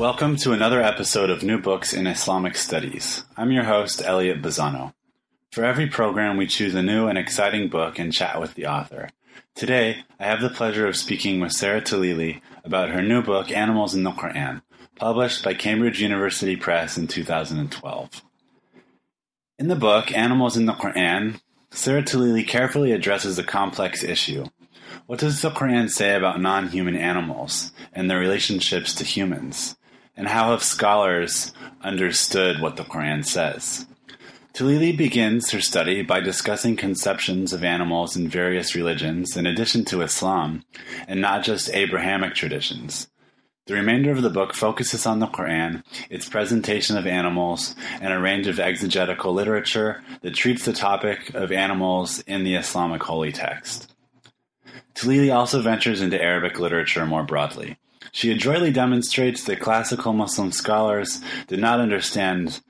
Welcome to another episode of New Books in Islamic Studies. I'm your host, Elliot Bazzano. For every program, we choose a new and exciting book and chat with the author. Today, I have the pleasure of speaking with Sarah Tlili about her new book, Animals in the Quran, published by Cambridge University Press in 2012. In the book, Animals in the Quran, Sarah Tlili carefully addresses a complex issue. What does the Quran say about non human animals and their relationships to humans? And how have scholars understood what the Quran says? Tlili begins her study by discussing conceptions of animals in various religions in addition to Islam, and not just Abrahamic traditions. The remainder of the book focuses on the Quran, its presentation of animals, and a range of exegetical literature that treats the topic of animals in the Islamic holy text. Tlili also ventures into Arabic literature more broadly. She adroitly demonstrates that classical Muslim scholars did not understand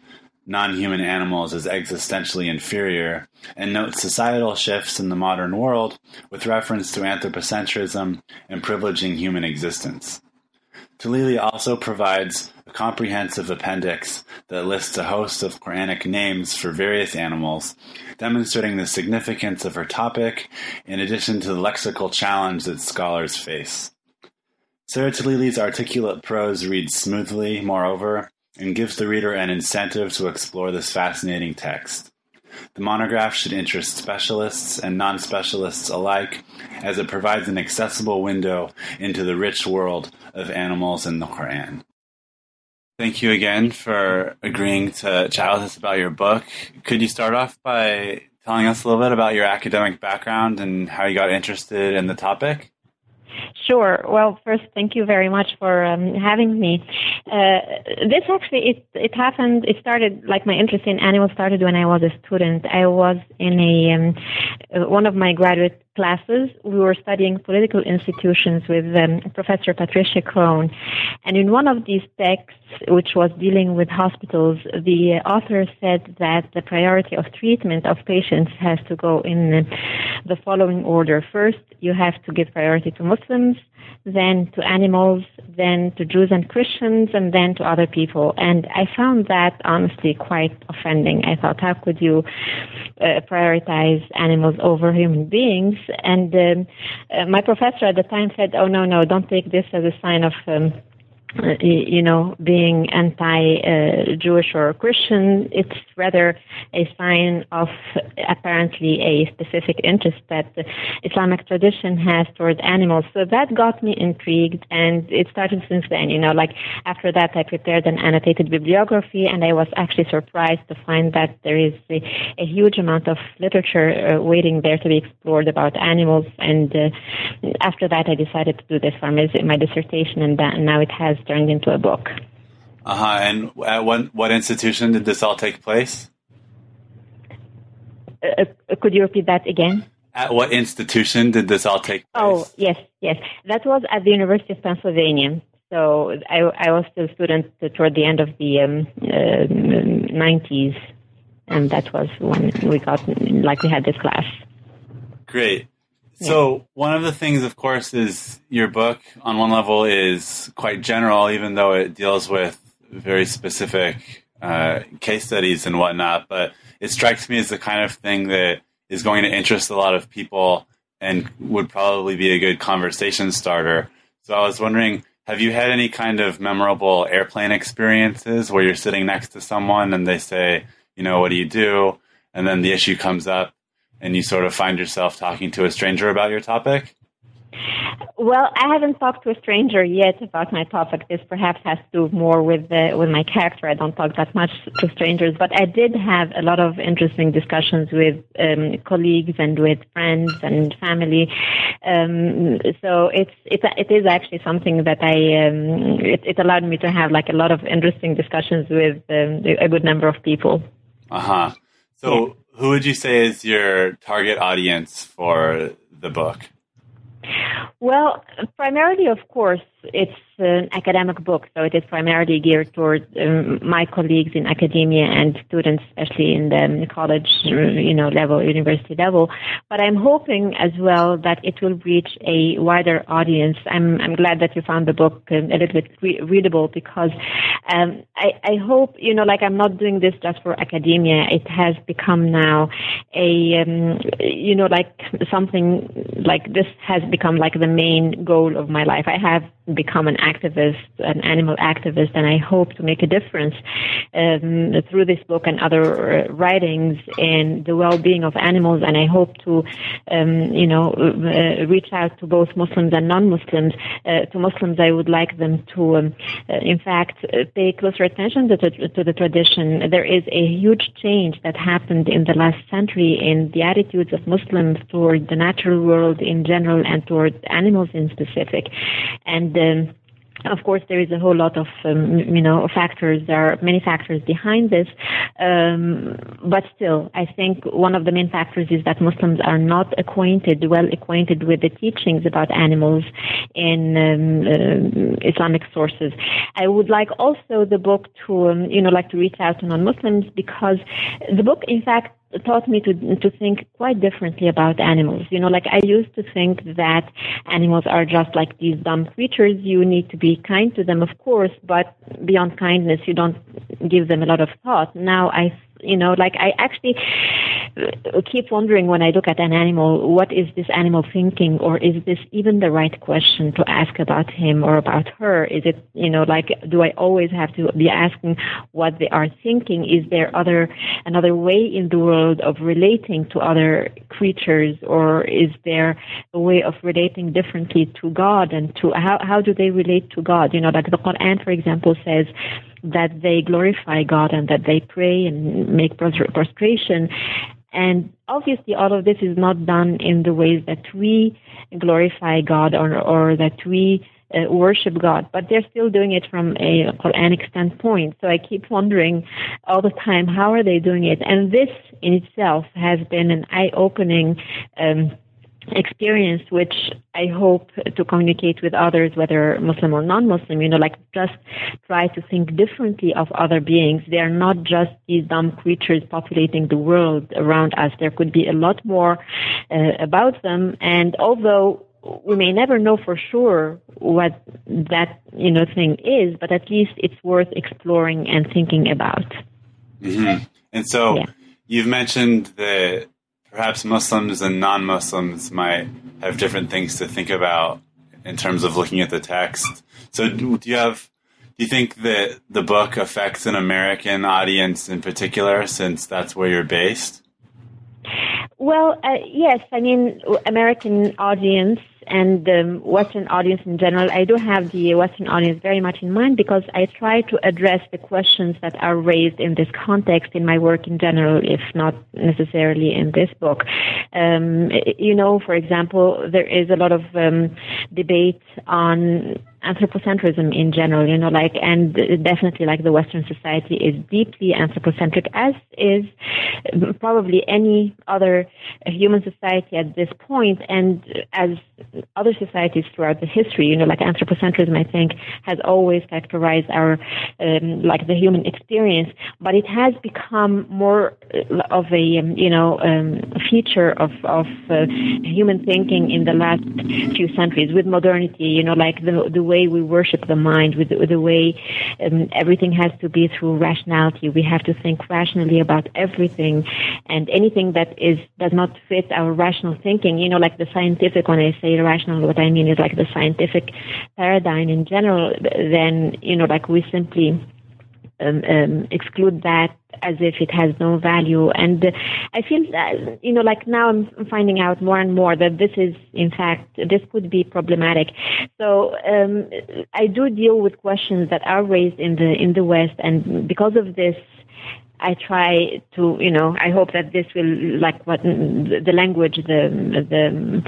non-human animals as existentially inferior, and notes societal shifts in the modern world with reference to anthropocentrism and privileging human existence. Tlili also provides a comprehensive appendix that lists a host of Quranic names for various animals, demonstrating the significance of her topic in addition to the lexical challenge that scholars face. Sarah Tlili's articulate prose reads smoothly, moreover, and gives the reader an incentive to explore this fascinating text. The monograph should interest specialists and non specialists alike, as it provides an accessible window into the rich world of animals in the Quran. Thank you again for agreeing to chat with us about your book. Could you start off by telling us a little bit about your academic background and how you got interested in the topic? Sure. Well, first, thank you very much for um, having me. Uh, this actually, it, it happened, it started, like my interest in animals started when I was a student. I was in a, um, one of my graduate classes, we were studying political institutions with um, Professor Patricia Crone. And in one of these texts, which was dealing with hospitals, the author said that the priority of treatment of patients has to go in the following order. First, you have to give priority to Muslims, then to animals, then to Jews and Christians, and then to other people. And I found that honestly quite offending. I thought, how could you uh, prioritize animals over human beings? And um, uh, my professor at the time said, oh, no, no, don't take this as a sign of um, you know, being anti-Jewish or Christian. It's rather a sign of apparently a specific interest that the Islamic tradition has toward animals. So that got me intrigued, and it started since then. You know, like after that, I prepared an annotated bibliography, and I was actually surprised to find that there is a, a huge amount of literature uh, waiting there to be explored about animals. And uh, after that, I decided to do this for my, dissertation, and, that, and now it has turned into a book. Uh huh. And at what, what institution did this all take place? Uh, uh, could you repeat that again? At what institution did this all take oh, place? Oh, yes, yes. That was at the University of Pennsylvania. So I, I was still a student toward the end of the um, uh, 90s, and that was when we got, like, we had this class. Great. So one of the things, of course, is your book on one level is quite general, even though it deals with very specific uh, case studies and whatnot. But it strikes me as the kind of thing that is going to interest a lot of people and would probably be a good conversation starter. So I was wondering, have you had any kind of memorable airplane experiences where you're sitting next to someone and they say, you know, what do you do? And then the issue comes up and you sort of find yourself talking to a stranger about your topic? Well, I haven't talked to a stranger yet about my topic. This perhaps has to do more with the, with my character. I don't talk that much to strangers, but I did have a lot of interesting discussions with um, colleagues and with friends and family. Um, so it's it, it is actually something that I um, it, it allowed me to have like a lot of interesting discussions with um, a good number of people. Uh huh. So. Who would you say is your target audience for the book? Well, primarily, of course, it's an academic book, so it is primarily geared towards um, my colleagues in academia and students, especially in the college, you know, level, university level. But I'm hoping as well that it will reach a wider audience. I'm I'm glad that you found the book um, a little bit re- readable because um, I I hope you know, like I'm not doing this just for academia. It has become now a um, you know, like something like this has become like the main goal of my life. I have become an activist, an animal activist, and I hope to make a difference um, through this book and other uh, writings in the well-being of animals. And I hope to, um, you know, uh, reach out to both Muslims and non-Muslims. Uh, to Muslims, I would like them to, um, uh, in fact, uh, pay closer attention to, to the tradition. There is a huge change that happened in the last century in the attitudes of Muslims toward the natural world in general and toward animals in specific, and um, of course, there is a whole lot of um, you know factors. There are many factors behind this, um, but still, I think one of the main factors is that Muslims are not acquainted, well acquainted with the teachings about animals in um, uh, Islamic sources. I would like also the book to um, you know like to reach out to non-Muslims because the book, in fact, taught me to to think quite differently about animals. You know, like I used to think that animals are just like these dumb creatures. You need to be kind to them, of course, but beyond kindness, you don't give them a lot of thought. Now I you know, like I actually keep wondering when I look at an animal, what is this animal thinking, or is this even the right question to ask about him or about her? Is it, you know, like, do I always have to be asking what they are thinking? Is there other, another way in the world of relating to other creatures, or is there a way of relating differently to God and to, how, how do they relate to God? You know, like the Quran, for example, says, that they glorify God and that they pray and make prostration. And obviously, all of this is not done in the ways that we glorify God or, or that we uh, worship God, but they're still doing it from a Quranic standpoint. So I keep wondering all the time, how are they doing it? And this in itself has been an eye-opening um, experience which I hope to communicate with others, whether Muslim or non-Muslim, you know, like just try to think differently of other beings. They are not just these dumb creatures populating the world around us. There could be a lot more uh, about them. And although we may never know for sure what that, you know, thing is, but at least it's worth exploring and thinking about. Mm-hmm. And so yeah. you've mentioned that perhaps Muslims and non Muslims might have different things to think about in terms of looking at the text. So, do you have, do you think that the book affects an American audience in particular, since that's where you're based? Well, uh, yes. I mean, American audience and the Western audience in general, I do have the Western audience very much in mind because I try to address the questions that are raised in this context in my work in general, if not necessarily in this book. Um, you know, for example, there is a lot of um, debate on anthropocentrism in general, you know, like, and definitely like the Western society is deeply anthropocentric, as is probably any other human society at this point, and as other societies throughout the history, you know, like anthropocentrism, I think, has always characterized our, um, like the human experience, but it has become more of a, um, you know, um, feature of, of uh, human thinking in the last few centuries. With modernity, you know, like the, the way we worship the mind, with the, with the way um, everything has to be through rationality. We have to think rationally about everything, and anything that is does not fit our rational thinking. You know, like the scientific. When I say rational, what I mean is like the scientific paradigm in general. Then you know, like we simply um, um, exclude that as if it has no value. And uh, I feel that, you know, like now I'm finding out more and more that this is, in fact, this could be problematic. So um, I do deal with questions that are raised in the in the West, and because of this. I try to, you know, I hope that this will, like what the language, the the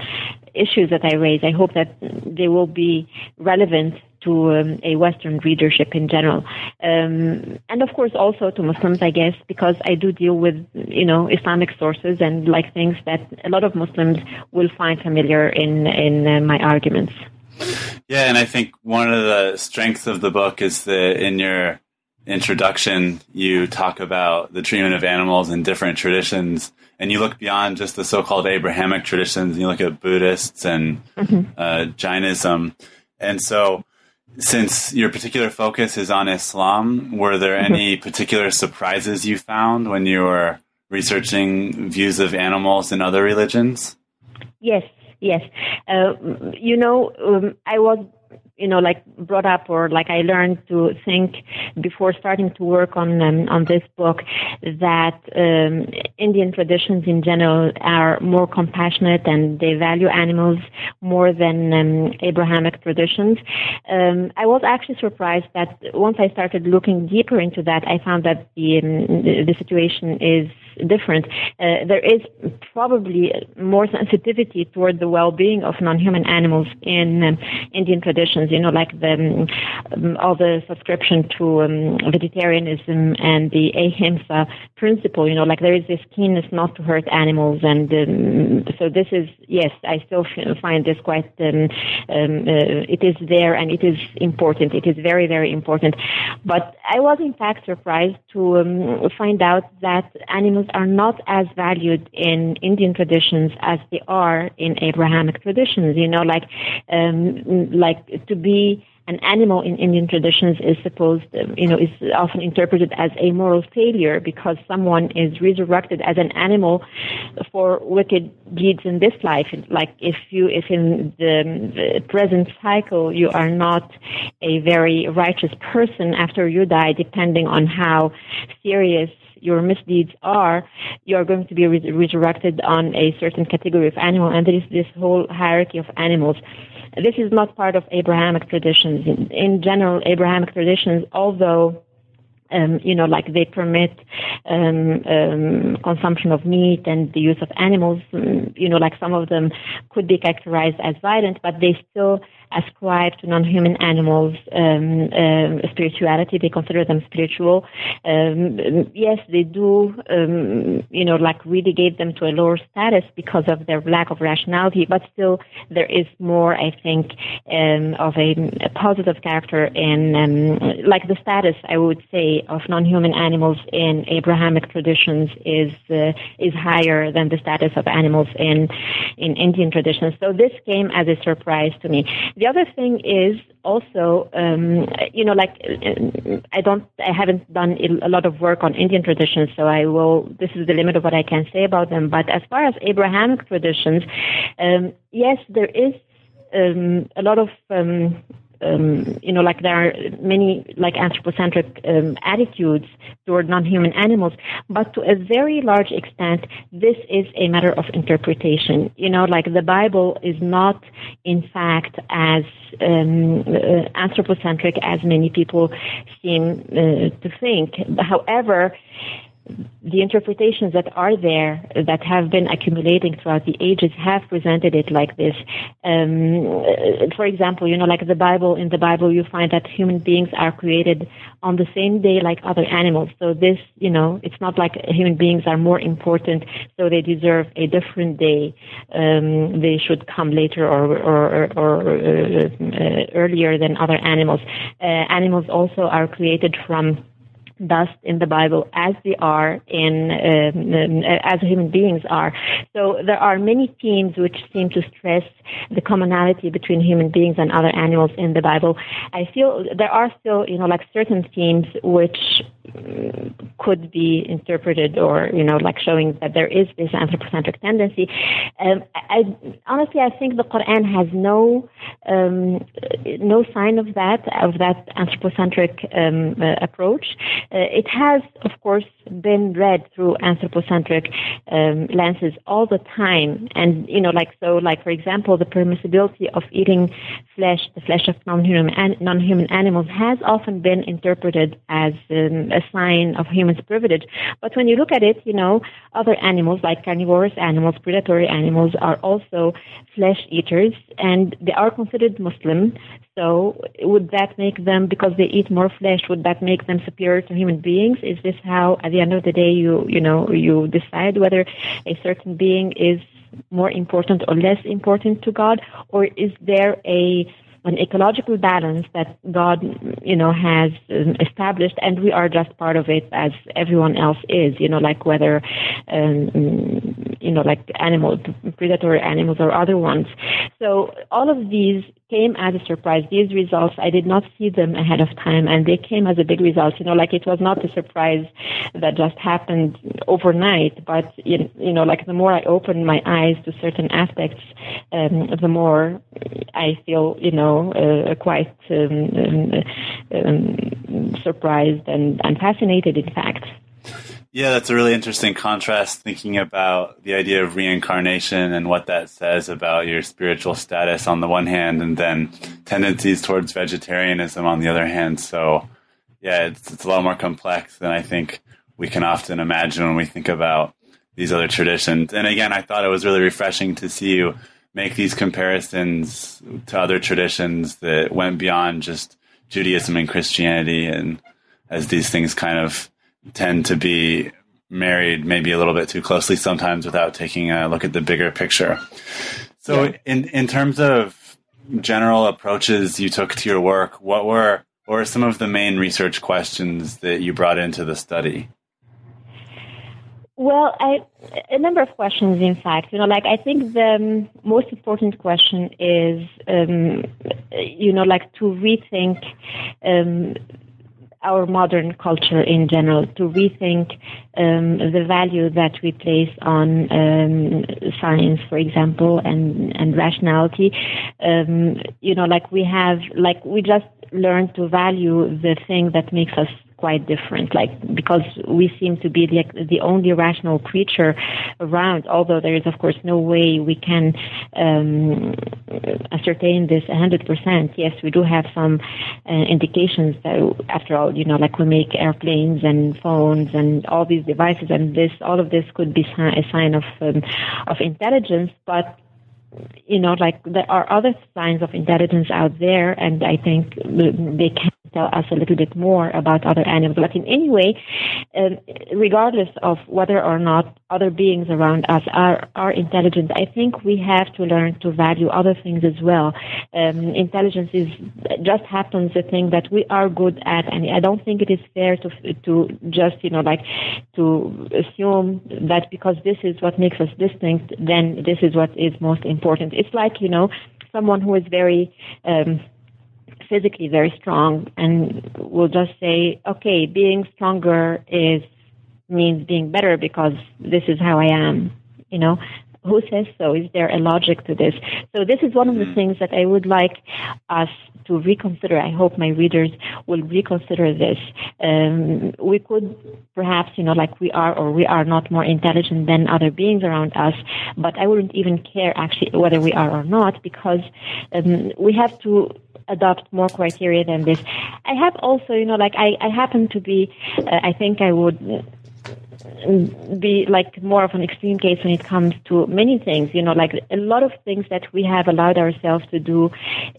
issues that I raise, I hope that they will be relevant to um, a Western readership in general, um, and of course also to Muslims, I guess, because I do deal with you know Islamic sources and like things that a lot of Muslims will find familiar in in uh, my arguments. Yeah, and I think one of the strengths of the book is that in your introduction you talk about the treatment of animals in different traditions and you look beyond just the so-called abrahamic traditions and you look at buddhists and mm-hmm. uh, jainism and so since your particular focus is on Islam, were there any particular surprises you found when you were researching views of animals in other religions? Yes, yes. Uh, you know, um, I was you know, like brought up or like I learned to think before starting to work on um, on this book that um, Indian traditions in general are more compassionate and they value animals more than um, Abrahamic traditions. Um, I was actually surprised that once I started looking deeper into that, I found that the um, the situation is different. Uh, there is probably more sensitivity toward the well-being of non-human animals in um, Indian traditions. You know, like the um, all the subscription to um, vegetarianism and the ahimsa principle. You know, like there is this keenness not to hurt animals, and um, so this is yes, I still find this quite. Um, um, uh, it is there, and it is important. It is very, very important. But I was in fact surprised to find out that animals are not as valued in Indian traditions as they are in Abrahamic traditions. You know, like um, like to be an animal in Indian traditions is supposed, um, you know, is often interpreted as a moral failure because someone is resurrected as an animal for wicked deeds in this life. Like if you, if in the, the present cycle you are not a very righteous person after you die, depending on how serious your misdeeds are, you are going to be re- resurrected on a certain category of animal, and there is this whole hierarchy of animals. This is not part of Abrahamic traditions. In, in general, Abrahamic traditions, although um, you know, like they permit um, um, consumption of meat and the use of animals. Um, you know, like some of them could be characterized as violent, but they still ascribe to non-human animals um, um, spirituality. They consider them spiritual. Um, yes, they do, um, you know, like relegate them to a lower status because of their lack of rationality. But still, there is more, I think, um, of a, a, positive character in, um, like the status, I would say, of non-human animals in Abrahamic traditions is uh, is higher than the status of animals in in Indian traditions. So this came as a surprise to me. The other thing is also, um, you know, like I don't, I haven't done a lot of work on Indian traditions, so I will. This is the limit of what I can say about them. But as far as Abrahamic traditions, um, yes, there is um, a lot of um, um, you know, like there are many like anthropocentric um, attitudes toward non-human animals, but to a very large extent, this is a matter of interpretation. You know, like the Bible is not, in fact, as um, uh, anthropocentric as many people seem uh, to think. However, the interpretations that are there that have been accumulating throughout the ages have presented it like this. Um, for example, you know, like the Bible, in the Bible, you find that human beings are created on the same day like other animals. So this, you know, it's not like human beings are more important, so they deserve a different day. Um, they should come later or, or, or uh, uh, earlier than other animals. Uh, animals also are created from dust in the Bible as they are in um, um, as human beings are. So there are many themes which seem to stress the commonality between human beings and other animals in the Bible, I feel there are still, you know, like certain themes which mm, could be interpreted or, you know, like showing that there is this anthropocentric tendency. Um, I, honestly, I think the Quran has no um, no sign of that of that anthropocentric um, uh, approach. Uh, it has, of course, been read through anthropocentric um, lenses all the time, and you know, like so, like for example, the permissibility of eating flesh, the flesh of non-human non-human animals, has often been interpreted as um, a sign of humans' privilege. But when you look at it, you know, other animals like carnivorous animals, predatory animals, are also flesh eaters, and they are considered Muslim. So would that make them, because they eat more flesh, would that make them superior to human beings? Is this how, at the end of the day, you you know you decide whether a certain being is more important or less important to God, or is there a an ecological balance that God, you know, has um, established, and we are just part of it as everyone else is. You know, like whether, um, you know, like animal predatory animals or other ones. So all of these came as a surprise. These results, I did not see them ahead of time, and they came as a big result. You know, like it was not a surprise that just happened overnight, but you know, like the more I open my eyes to certain aspects, um, the more I feel, you know, uh, quite um, um, um surprised and, and fascinated, in fact. Yeah, that's a really interesting contrast thinking about the idea of reincarnation and what that says about your spiritual status on the one hand, and then tendencies towards vegetarianism on the other hand. So, yeah, it's, it's a lot more complex than I think we can often imagine when we think about these other traditions. And again, I thought it was really refreshing to see you make these comparisons to other traditions that went beyond just Judaism and Christianity and as these things kind of tend to be married maybe a little bit too closely sometimes without taking a look at the bigger picture. So, yeah. in in terms of general approaches you took to your work, what were what were some of the main research questions that you brought into the study? Well, I, a number of questions, in fact. You know, like I think the most important question is, um, you know, like to rethink um, our modern culture in general, to rethink um, the value that we place on um, science, for example, and, and rationality. Um, you know, like we have, like we just learned to value the thing that makes us quite different. Like because we seem to be the the only rational creature around. Although there is of course no way we can um, ascertain this 100%. Yes, we do have some uh, indications that after all, you know, like we make airplanes and phones and all these devices, and this all of this could be a sign of um, of intelligence, but you know, like there are other signs of intelligence out there, and I think they can tell us a little bit more about other animals. But in any way, um, regardless of whether or not other beings around us are, are intelligent, I think we have to learn to value other things as well. Um, intelligence is just happens a thing that we are good at, and I don't think it is fair to to just you know like to assume that because this is what makes us distinct, then this is what is most important. It's like you know someone who is very um, physically very strong and will just say, okay, being stronger is means being better because this is how I am, you know. Who says so? Is there a logic to this? So this is one of the mm-hmm. things that I would like us to reconsider. I hope my readers will reconsider this. Um, we could perhaps, you know, like we are or we are not more intelligent than other beings around us, but I wouldn't even care actually whether we are or not because um, we have to adopt more criteria than this. I have also, you know, like I, I happen to be, uh, I think I would be like more of an extreme case when it comes to many things. You know, like a lot of things that we have allowed ourselves to do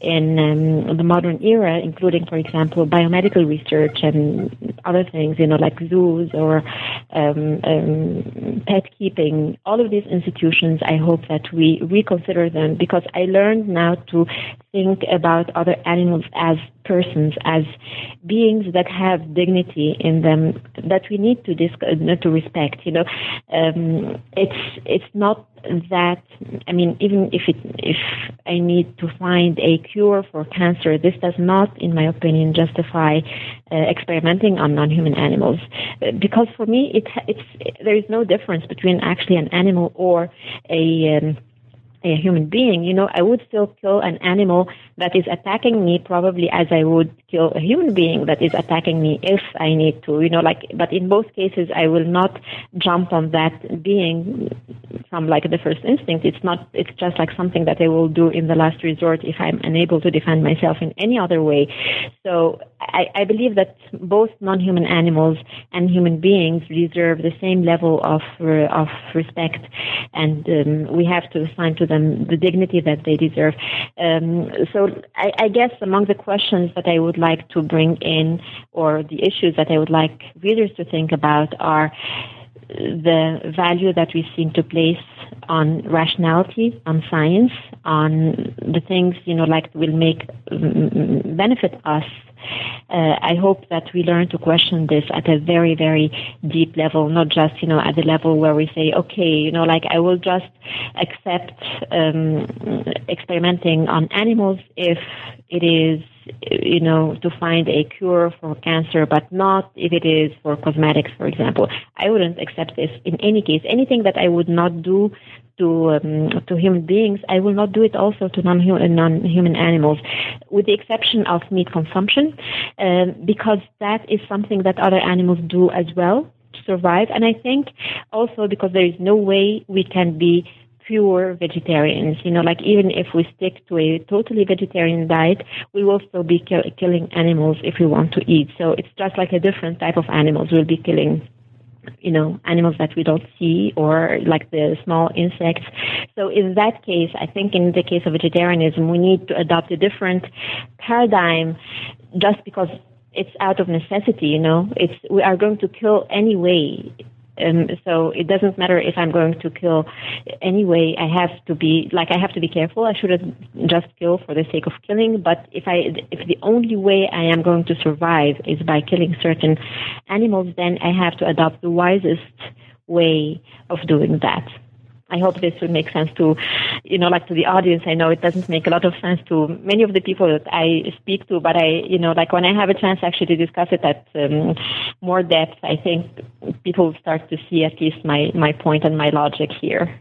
in um, the modern era, including, for example, biomedical research and other things. You know, like zoos or um, um, pet keeping. All of these institutions, I hope that we reconsider them because I learned now to think about other animals as persons, as beings that have dignity in them that we need to disc- uh, to respect. You know, um, it's it's not that. I mean, even if it if I need to find a cure for cancer, this does not, in my opinion, justify uh, experimenting on non-human animals. Uh, because for me, it it's there is no difference between actually an animal or a um, a human being, you know, I would still kill an animal that is attacking me probably as I would kill a human being that is attacking me if I need to, you know, like, but in both cases, I will not jump on that being from like the first instinct. It's not, it's just like something that I will do in the last resort if I'm unable to defend myself in any other way. So I, I believe that both non-human animals and human beings deserve the same level of, uh, of respect and um, we have to assign to them the dignity that they deserve. Um, so I, I, guess among the questions that I would like to bring in, or the issues that I would like readers to think about, are the value that we seem to place on rationality, on science, on the things you know like will make mm, mm, mm, benefit us uh, I hope that we learn to question this at a very, very deep level, not just, you know, at the level where we say, okay, you know, like I will just accept um, experimenting on animals if it is you know, to find a cure for cancer, but not if it is for cosmetics, for example. I wouldn't accept this in any case. Anything that I would not do to um, to human beings, I will not do it also to non-human, non-human animals, with the exception of meat consumption, um, because that is something that other animals do as well to survive. And I think also because there is no way we can be pure vegetarians. You know, like even if we stick to a totally vegetarian diet, we will still be kill- killing animals if we want to eat. So it's just like a different type of animals we'll be killing you know, animals that we don't see or like the small insects. So in that case, I think in the case of vegetarianism, we need to adopt a different paradigm just because it's out of necessity, you know, it's, we are going to kill anyway um, so it doesn't matter if I'm going to kill anyway. I have to be like I have to be careful. I shouldn't just kill for the sake of killing. But if I if the only way I am going to survive is by killing certain animals, then I have to adopt the wisest way of doing that. I hope this would make sense to, you know, like to the audience. I know it doesn't make a lot of sense to many of the people that I speak to, but I, you know, like when I have a chance actually to discuss it at um, more depth, I think people start to see at least my, my point and my logic here.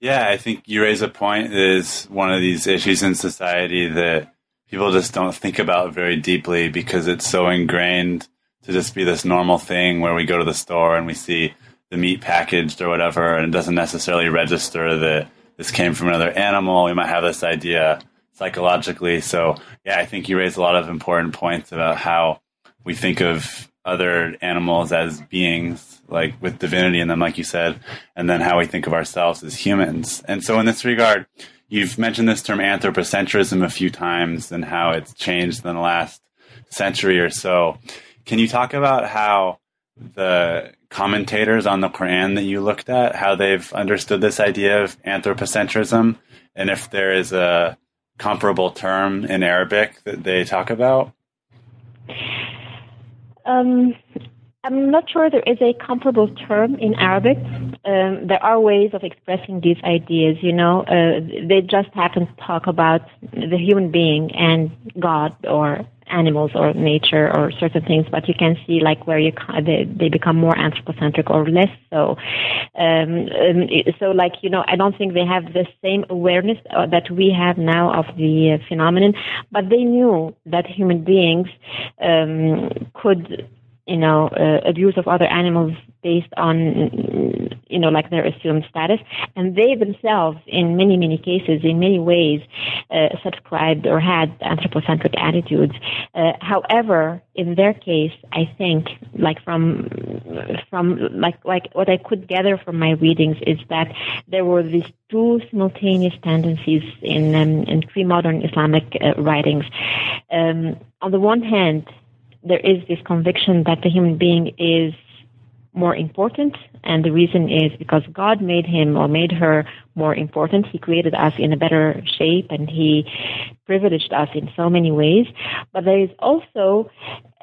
Yeah, I think you raise a point is one of these issues in society that people just don't think about very deeply because it's so ingrained to just be this normal thing where we go to the store and we see the meat packaged or whatever, and it doesn't necessarily register that this came from another animal. We might have this idea psychologically. So, yeah, I think you raised a lot of important points about how we think of other animals as beings, like with divinity in them, like you said, and then how we think of ourselves as humans. And so, in this regard, you've mentioned this term anthropocentrism a few times and how it's changed in the last century or so. Can you talk about how the commentators on the Quran that you looked at, how they've understood this idea of anthropocentrism, and if there is a comparable term in Arabic that they talk about? Um, I'm not sure there is a comparable term in Arabic. Um, there are ways of expressing these ideas, you know. Uh, they just happen to talk about the human being and God or animals or nature or certain things, but you can see like where you they, they become more anthropocentric or less so. Um, um, so like you know, I don't think they have the same awareness uh, that we have now of the uh, phenomenon, but they knew that human beings um, could you know, uh, abuse of other animals based on, you know, like their assumed status. And they themselves, in many, many cases, in many ways, uh, subscribed or had anthropocentric attitudes. Uh, however, in their case, I think, like from, from, like, like what I could gather from my readings is that there were these two simultaneous tendencies in, um, in pre-modern Islamic uh, writings. Um, on the one hand, there is this conviction that the human being is more important, and the reason is because God made him or made her more important. He created us in a better shape, and He privileged us in so many ways. But there is also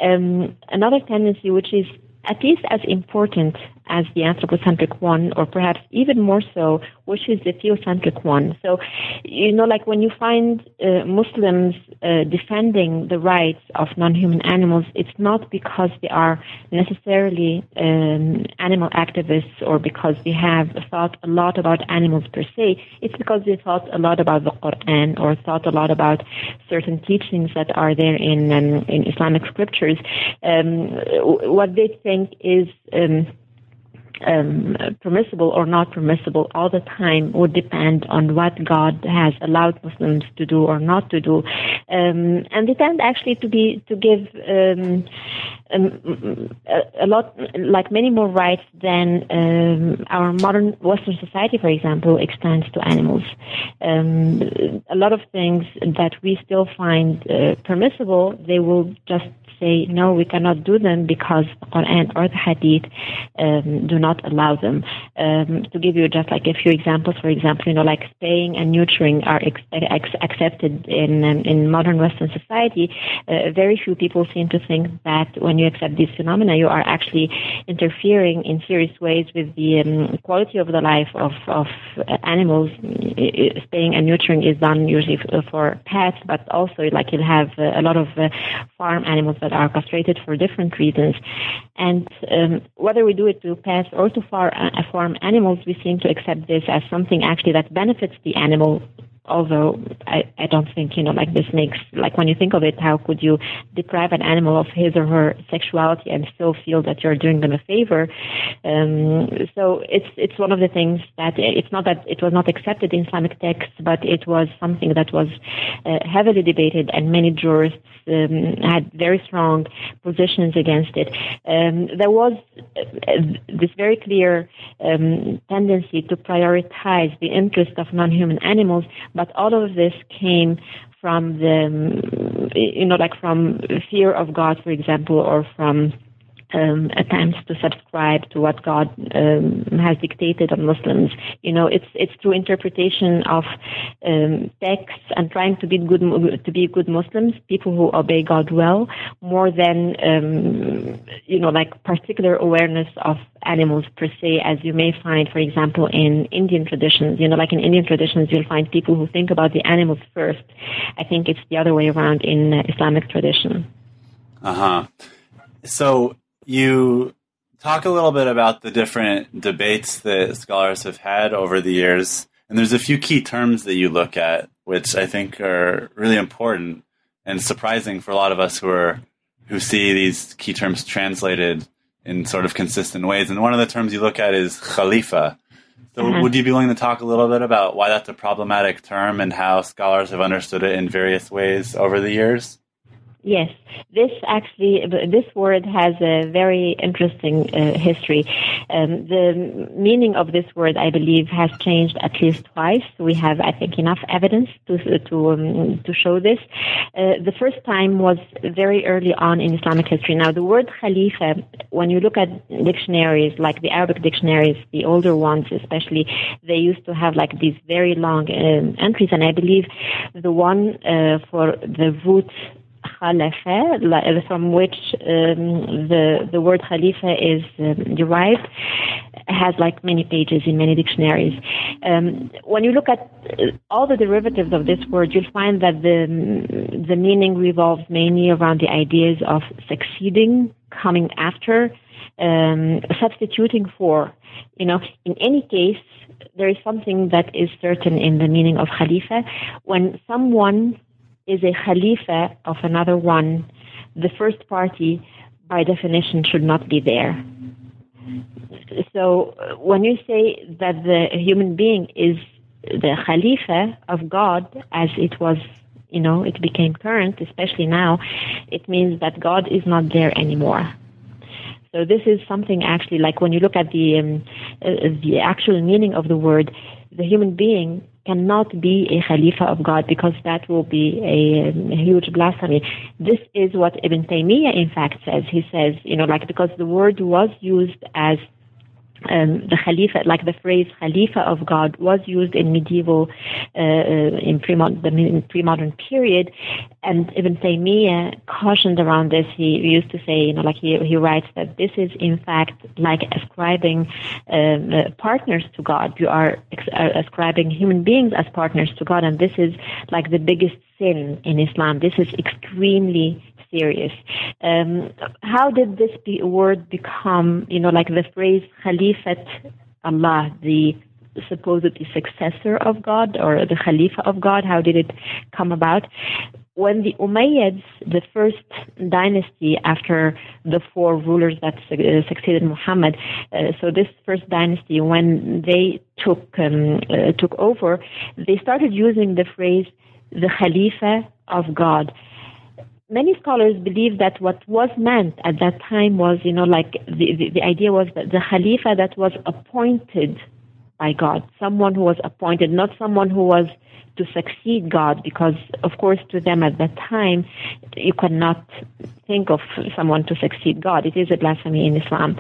um, another tendency, which is at least as important as the anthropocentric one, or perhaps even more so, which is the theocentric one. So, you know, like when you find uh, Muslims uh, defending the rights of non-human animals, it's not because they are necessarily um, animal activists or because they have thought a lot about animals per se. It's because they thought a lot about the Quran or thought a lot about certain teachings that are there in um, in Islamic scriptures. Um, what they think is um, um, permissible or not permissible all the time would depend on what God has allowed Muslims to do or not to do, um, and they tend actually to be to give um, um a, a, lot, like many more rights than um, our modern Western society, for example, extends to animals. Um, a lot of things that we still find uh, permissible, they will just say, no, we cannot do them because the Quran or the Hadith do not allow them. Um, to give you just like a few examples, for example, you know, like spaying and neutering are ex- ex- accepted in um, in modern Western society. Uh, very few people seem to think that when you accept these phenomena, you are actually interfering in serious ways with the um, quality of the life of of animals. Spaying and neutering is done usually for pets, but also like you'll have uh, a lot of uh, farm animals that that are castrated for different reasons. And um, whether we do it to pets or to farm animals, we seem to accept this as something actually that benefits the animal although I, I don't think, you know, like this makes, like when you think of it, how could you deprive an animal of his or her sexuality and still feel that you're doing them a favor? Um, so it's, it's one of the things that it's not that it was not accepted in Islamic texts, but it was something that was uh, heavily debated and many jurists um, had very strong positions against it. Um, there was uh, this very clear um, tendency to prioritize the interest of non-human animals but all of this came from the, you know, like from fear of God, for example, or from um, attempts to subscribe to what God um, has dictated on Muslims. You know, it's it's through interpretation of um, texts and trying to be good to be good Muslims, people who obey God well, more than um, you know, like particular awareness of animals per se, as you may find, for example, in Indian traditions. You know, like in Indian traditions, you'll find people who think about the animals first. I think it's the other way around in Islamic tradition. Uh huh. So you talk a little bit about the different debates that scholars have had over the years. And there's a few key terms that you look at, which I think are really important and surprising for a lot of us who are who see these key terms translated in sort of consistent ways. And one of the terms you look at is khalifa. So mm-hmm. would you be willing to talk a little bit about why that's a problematic term and how scholars have understood it in various ways over the years? Yes, this actually, this word has a very interesting uh, history. Um, the meaning of this word, I believe, has changed at least twice. We have, I think, enough evidence to to um, to show this. Uh, the first time was very early on in Islamic history. Now, the word Khalifa, when you look at dictionaries, like the Arabic dictionaries, the older ones especially, they used to have like these very long um, entries, and I believe the one uh, for the root khalafa, from which um, the the word khalifa is um, derived, has like many pages in many dictionaries. Um, when you look at uh, all the derivatives of this word, you'll find that the the meaning revolves mainly around the ideas of succeeding, coming after, um, substituting for. You know, in any case, there is something that is certain in the meaning of khalifa. When someone is a khalifa of another one, the first party, by definition, should not be there. So when you say that the human being is the khalifa of God, as it was, you know, it became current, especially now, it means that God is not there anymore. So this is something actually like when you look at the um, uh, the actual meaning of the word, the human being cannot be a Khalifa of God because that will be a, um, a, huge blasphemy. This is what Ibn Taymiyyah in fact says. He says, you know, like because the word was used as um, the Khalifa, like the phrase Khalifa of God, was used in medieval, uh, uh in pre-modern, pre-modern period, and Ibn Taymiyyah cautioned around this. He used to say, you know, like he, he writes that this is in fact like ascribing um, uh, partners to God. You are ex- uh, ascribing human beings as partners to God, and this is like the biggest sin in Islam. This is extremely serious. Um, how did this be, word become, you know, like the phrase Khalifat Allah, the supposedly successor of God or the Khalifa of God? How did it come about? When the Umayyads, the first dynasty after the four rulers that uh, succeeded Muhammad, uh, so this first dynasty, when they took um, uh, took over, they started using the phrase the Khalifa of God many scholars believe that what was meant at that time was, you know, like the, the, the, idea was that the Khalifa that was appointed by God, someone who was appointed, not someone who was to succeed God, because of course to them at that time, you cannot think of someone to succeed God. It is a blasphemy in Islam.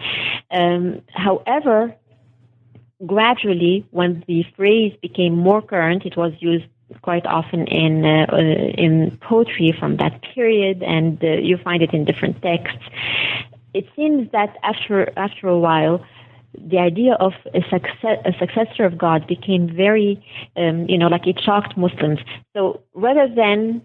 Um, however, gradually, when the phrase became more current, it was used quite often in uh, uh, in poetry from that period, and uh, you find it in different texts. It seems that after after a while, the idea of a, success, a successor of God became very, um, you know, like it shocked Muslims. So rather than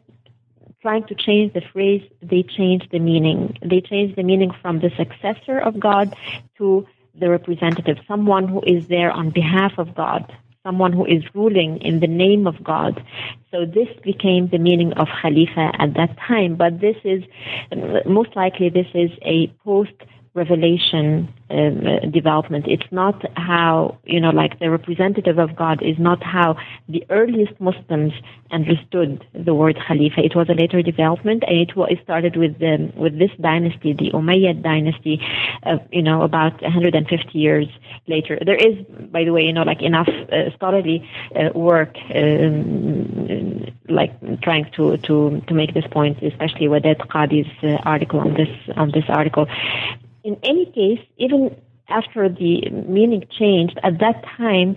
trying to change the phrase, they changed the meaning. They changed the meaning from the successor of God to the representative, someone who is there on behalf of God someone who is ruling in the name of God. So this became the meaning of Khalifa at that time. But this is, most likely, this is a post revelation um, development. It's not how, you know, like the representative of God is not how the earliest Muslims understood the word Khalifa. It was a later development and it, it started with the, with this dynasty, the Umayyad dynasty, uh, you know, about 150 years later. There is, by the way, you know, like enough uh, scholarly uh, work, um, like trying to, to, to make this point, especially al-Qadi's uh, article on this, on this article in any case, even after the meaning changed, at that time,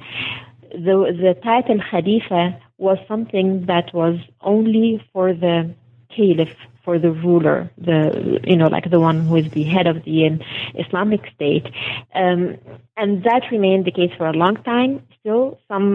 the, the title Khalifa was something that was only for the caliph, for the ruler, the you know like the one who is the head of the um, Islamic State, um, and that remained the case for a long time. Still, some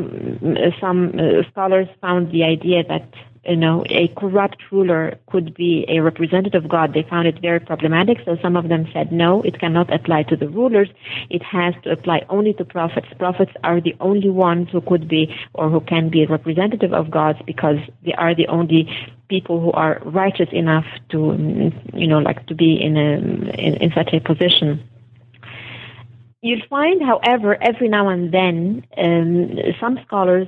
some uh, scholars found the idea that you know, a corrupt ruler could be a representative of God. They found it very problematic. So some of them said, no, it cannot apply to the rulers. It has to apply only to prophets. Prophets are the only ones who could be or who can be a representative of God because they are the only people who are righteous enough to, you know, like to be in a, in, in such a position. You'll find, however, every now and then, um, some scholars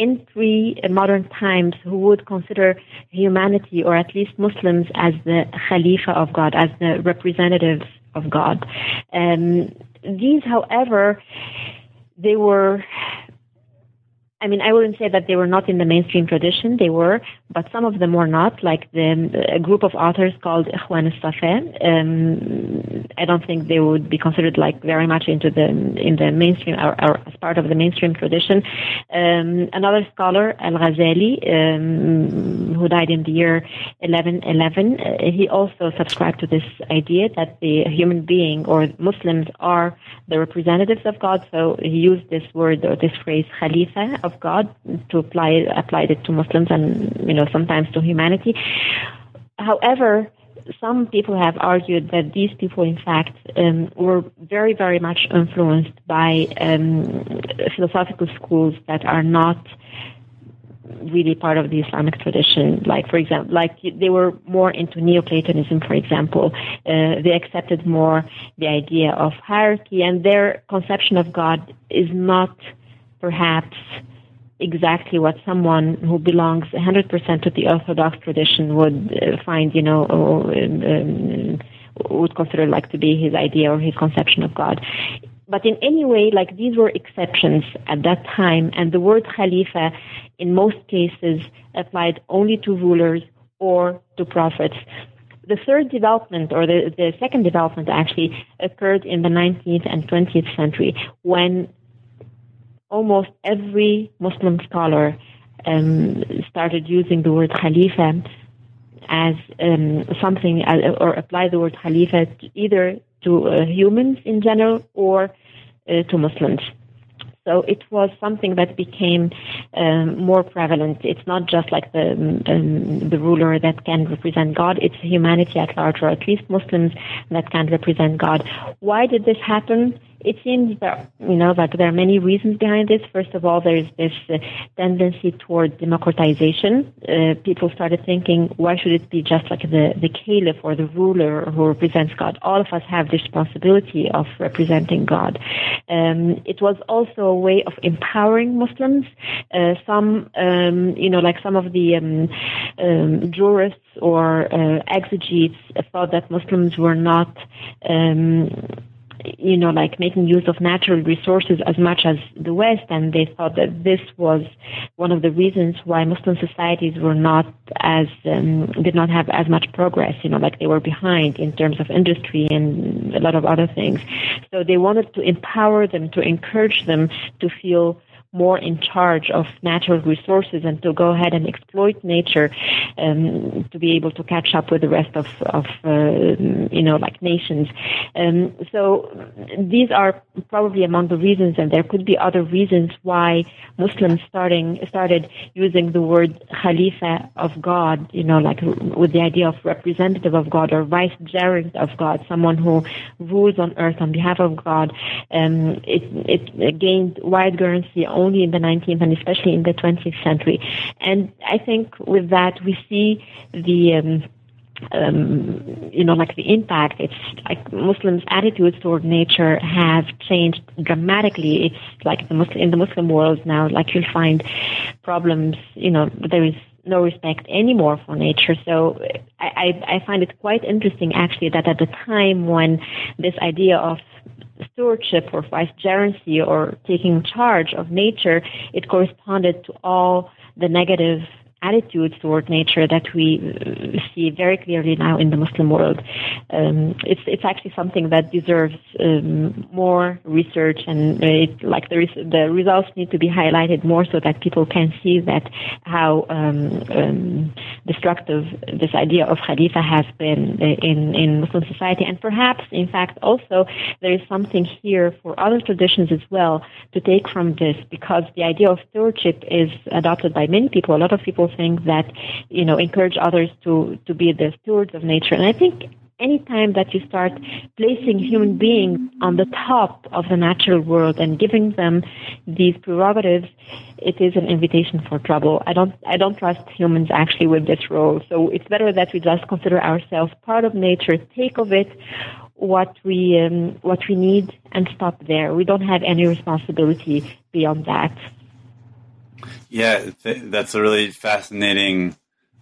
in pre-modern times who would consider humanity or at least Muslims as the Khalifa of God, as the representatives of God. Um, these, however, they were I mean, I wouldn't say that they were not in the mainstream tradition. They were, but some of them were not. Like the a group of authors called Ikhwan al-Safa. Um, I don't think they would be considered like very much into the in the mainstream or, or as part of the mainstream tradition. Um, another scholar, Al-Ghazali, um, who died in the year 1111, uh, he also subscribed to this idea that the human being or Muslims are the representatives of God. So he used this word or this phrase, Khalifa of God to apply applied it to Muslims and you know sometimes to humanity. However, some people have argued that these people, in fact, um, were very, very much influenced by um, philosophical schools that are not really part of the Islamic tradition. Like, for example, like they were more into Neoplatonism, for example. Uh, they accepted more the idea of hierarchy, and their conception of God is not perhaps exactly what someone who belongs 100% to the Orthodox tradition would uh, find, you know, um, um, would consider like to be his idea or his conception of God. but in any way, like these were exceptions at that time, and the word Khalifa in most cases applied only to rulers or to prophets. The third development, or the, the second development actually, occurred in the 19th and 20th century when almost every Muslim scholar um, started using the word Khalifa as um, something, uh, or apply the word Khalifa to either to uh, humans in general or uh, to Muslims. So it was something that became um, more prevalent. It's not just like the um, the ruler that can represent God. It's humanity at large, or at least Muslims that can represent God. Why did this happen? It seems that you know that there are many reasons behind this. First of all, there is this uh, tendency toward democratization. Uh, people started thinking, why should it be just like the the caliph or the ruler who represents God? All of us have the responsibility of representing God. Um, it was also a way of empowering Muslims. Uh, some, um, you know, like some of the um, um jurists or uh, exegetes thought that Muslims were not um, you know, like making use of natural resources as much as the West, and they thought that this was one of the reasons why Muslim societies were not as um, did not have as much progress. You know, like they were behind in terms of industry and a lot of other things. So they wanted to empower them, to encourage them to feel more in charge of natural resources and to go ahead and exploit nature um, to be able to catch up with the rest of, of uh, you know, like nations. Um, so these are probably among the reasons, and there could be other reasons why Muslims starting started using the word Khalifa of God, you know, like with the idea of representative of God or vicegerent of God, someone who rules on earth on behalf of God. Um, it, it gained wide currency only in the 19th and especially in the 20th century. And I think with that we see the um, um, you know, like the impact. It's like Muslims' attitudes toward nature have changed dramatically. It's like the Muslim, in the Muslim world now, like you'll find problems. You know, there is no respect anymore for nature. So I, I, I find it quite interesting, actually, that at the time when this idea of stewardship or vicegerency or taking charge of nature, it corresponded to all the negative attitudes toward nature that we uh, see very clearly now in the Muslim world. Um, it's it's actually something that deserves um, more research, and it, like the res- the results need to be highlighted more so that people can see that how um, um destructive this idea of Khalifa has been in in Muslim society, and perhaps, in fact, also there is something here for other traditions as well to take from this, because the idea of stewardship is adopted by many people. A lot of people things that you know encourage others to to be the stewards of nature. And I think anytime that you start placing human beings on the top of the natural world and giving them these prerogatives, it is an invitation for trouble. I don't, I don't trust humans actually with this role. So it's better that we just consider ourselves part of nature, take of it what we, um, what we need and stop there. We don't have any responsibility beyond that. Yeah, th- that's a really fascinating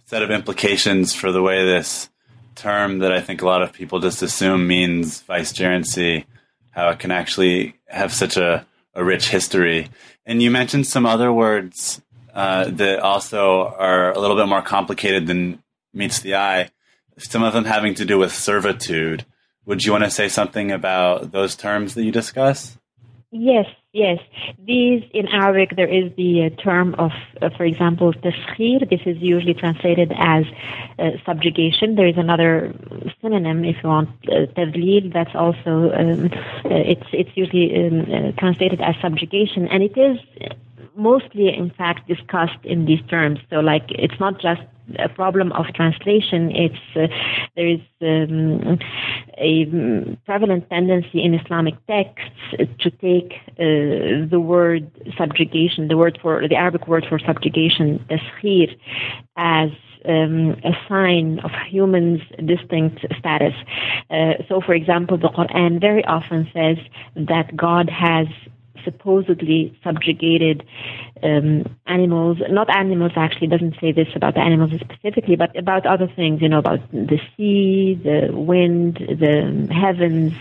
set of implications for the way this term that I think a lot of people just assume means vicegerency, how it can actually have such a, a rich history. And you mentioned some other words uh, that also are a little bit more complicated than meets the eye, some of them having to do with servitude. Would you want to say something about those terms that you discuss? Yes, yes. These in Arabic there is the uh, term of, uh, for example, taskhir. This is usually translated as uh, subjugation. There is another synonym, if you want, uh, tadlil. That's also um, uh, it's it's usually um, uh, translated as subjugation, and it is mostly, in fact, discussed in these terms. So, like, it's not just a problem of translation. It's uh, there is um, a prevalent tendency in Islamic texts to take uh, the word subjugation, the word for the Arabic word for subjugation, taskhir, as um, a sign of humans' distinct status. Uh, so, for example, the Quran very often says that God has supposedly subjugated um, animals. Not animals, actually, doesn't say this about the animals specifically, but about other things, you know, about the sea, the wind, the heavens,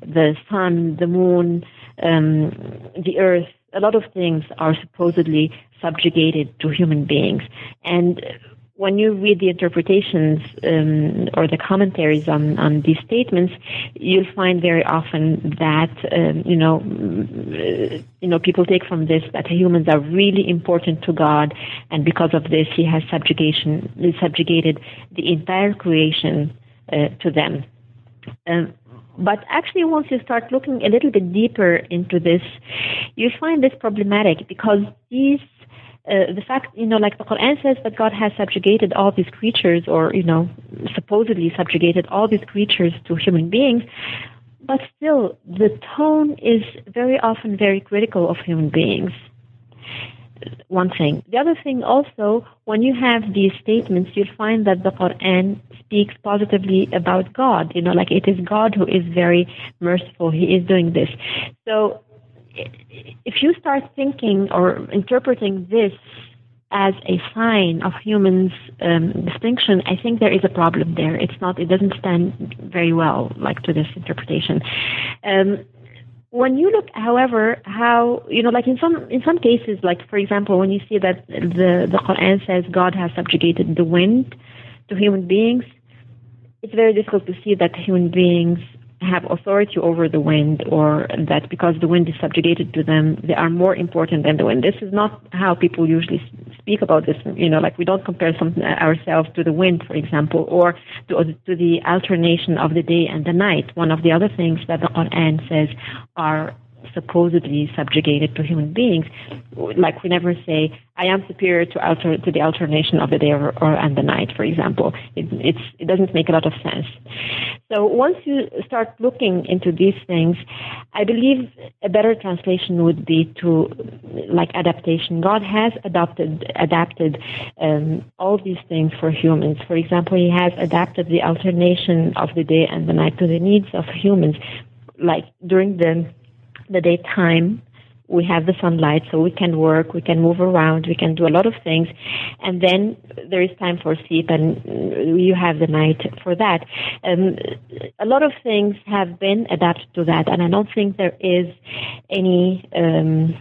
the sun, the moon, um, the earth, a lot of things are supposedly subjugated to human beings. And when you read the interpretations um, or the commentaries on, on these statements, you'll find very often that um, you know uh, you know people take from this that humans are really important to God, and because of this, He has subjugation subjugated the entire creation uh, to them. Um, but actually, once you start looking a little bit deeper into this, you find this problematic because these uh, the fact, you know, like the Quran says that God has subjugated all these creatures, or, you know, supposedly subjugated all these creatures to human beings, but still, the tone is very often very critical of human beings. One thing. The other thing also, when you have these statements, you'll find that the Quran speaks positively about God. You know, like it is God who is very merciful. He is doing this. So if you start thinking or interpreting this as a sign of humans' um, distinction, I think there is a problem there. It's not. It doesn't stand very well, like to this interpretation. Um, when you look, however, how you know, like in some in some cases, like for example, when you see that the the Quran says God has subjugated the wind to human beings, it's very difficult to see that human beings have authority over the wind or that because the wind is subjugated to them, they are more important than the wind. This is not how people usually speak about this. You know, like we don't compare some, ourselves to the wind, for example, or to, to the alternation of the day and the night. One of the other things that the Quran says are supposedly subjugated to human beings. Like we never say, I am superior to alter to the alternation of the day or, or and the night, for example. It, it doesn't make a lot of sense. So once you start looking into these things, I believe a better translation would be to like adaptation. God has adopted adapted um, all these things for humans. For example, He has adapted the alternation of the day and the night to the needs of humans. Like during the the daytime we have the sunlight so we can work we can move around we can do a lot of things. And then there is time for sleep and you have the night for that. Um, a lot of things have been adapted to that and i don't think there is any um,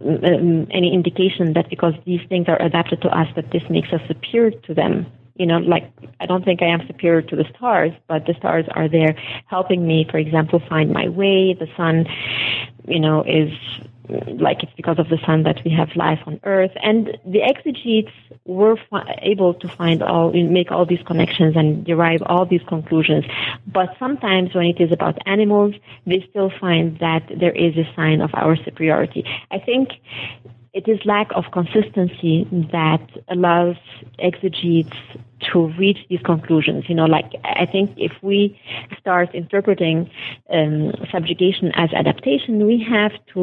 um, any indication that because these things are adapted to us that this makes us superior to them you know, like I don't think I am superior to the stars, but the stars are there helping me, for example, find my way. The sun, you know, is like it's because of the sun that we have life on earth. And the exegetes were fi- able to find all make all these connections and derive all these conclusions. But sometimes when it is about animals they still find that there is a sign of our superiority. I think it is lack of consistency that allows exegetes to reach these conclusions. You know, like I think if we start interpreting um, subjugation as adaptation, we have to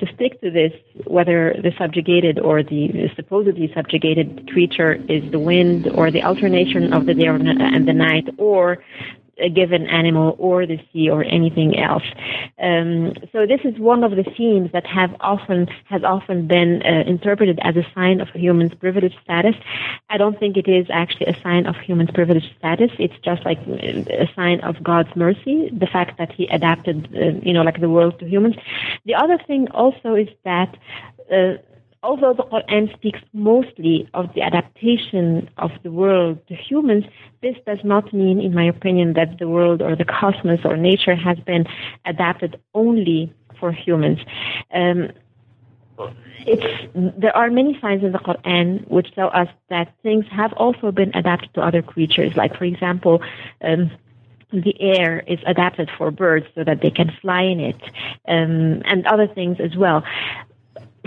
to stick to this, whether the subjugated or the supposedly subjugated creature is the wind or the alternation of the day and the night, or a given animal or the sea or anything else. Um, so this is one of the themes that have often has often been uh, interpreted as a sign of a human's privileged status. I don't think it is actually a sign of human's privileged status. It's just like a sign of God's mercy, the fact that He adapted, uh, you know, like the world to humans. The other thing also is that. Uh, although the Quran speaks mostly of the adaptation of the world to humans, this does not mean, in my opinion, that the world or the cosmos or nature has been adapted only for humans. Um, there are many signs in the Quran which tell us that things have also been adapted to other creatures. Like, for example, um, the air is adapted for birds so that they can fly in it, um, and other things as well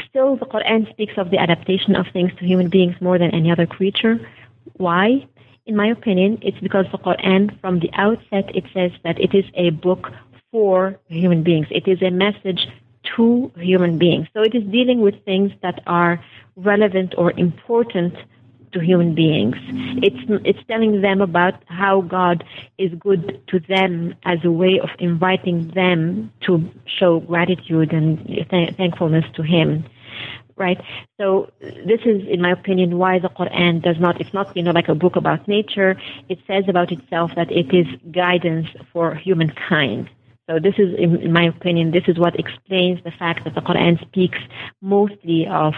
still the Quran speaks of the adaptation of things to human beings more than any other creature. Why? In my opinion, it's because the Quran, from the outset, it says that it is a book for human beings. It is a message to human beings. So it is dealing with things that are relevant or important to human beings. It's it's telling them about how God is good to them as a way of inviting them to show gratitude and th- thankfulness to Him right? So this is, in my opinion, why the Quran does not, it's not, you know, like a book about nature. It says about itself that it is guidance for humankind. So this is, in my opinion, this is what explains the fact that the Quran speaks mostly of